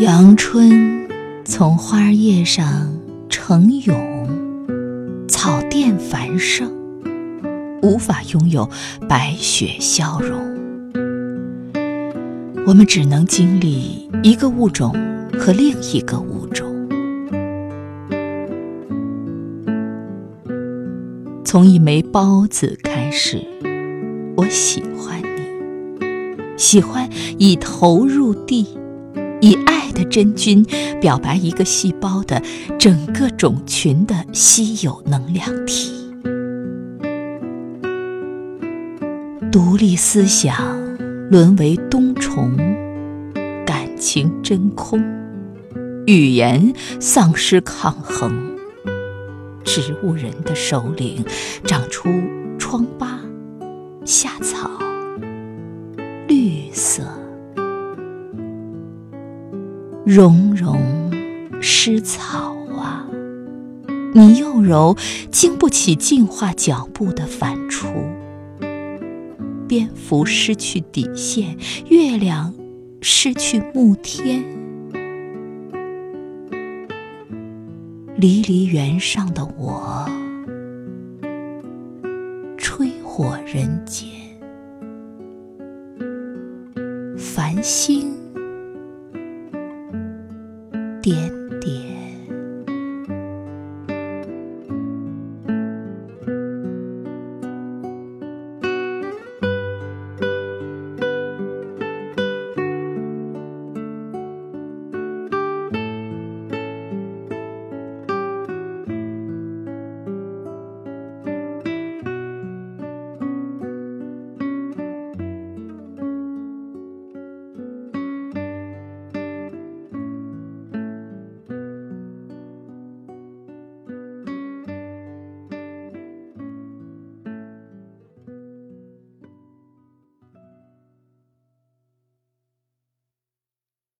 阳春从花叶上成蛹，草甸繁盛，无法拥有白雪消融。我们只能经历一个物种和另一个物种。从一枚孢子开始，我喜欢你，喜欢以头入地，以爱的真菌表白一个细胞的整个种群的稀有能量体。独立思想沦为冬虫，感情真空，语言丧失抗衡。植物人的首领长出疮疤、夏草、绿色，融融湿草啊！你又柔，经不起进化脚步的反刍。蝙蝠失去底线，月亮失去暮天。离离原上的我，吹火人间，繁星点。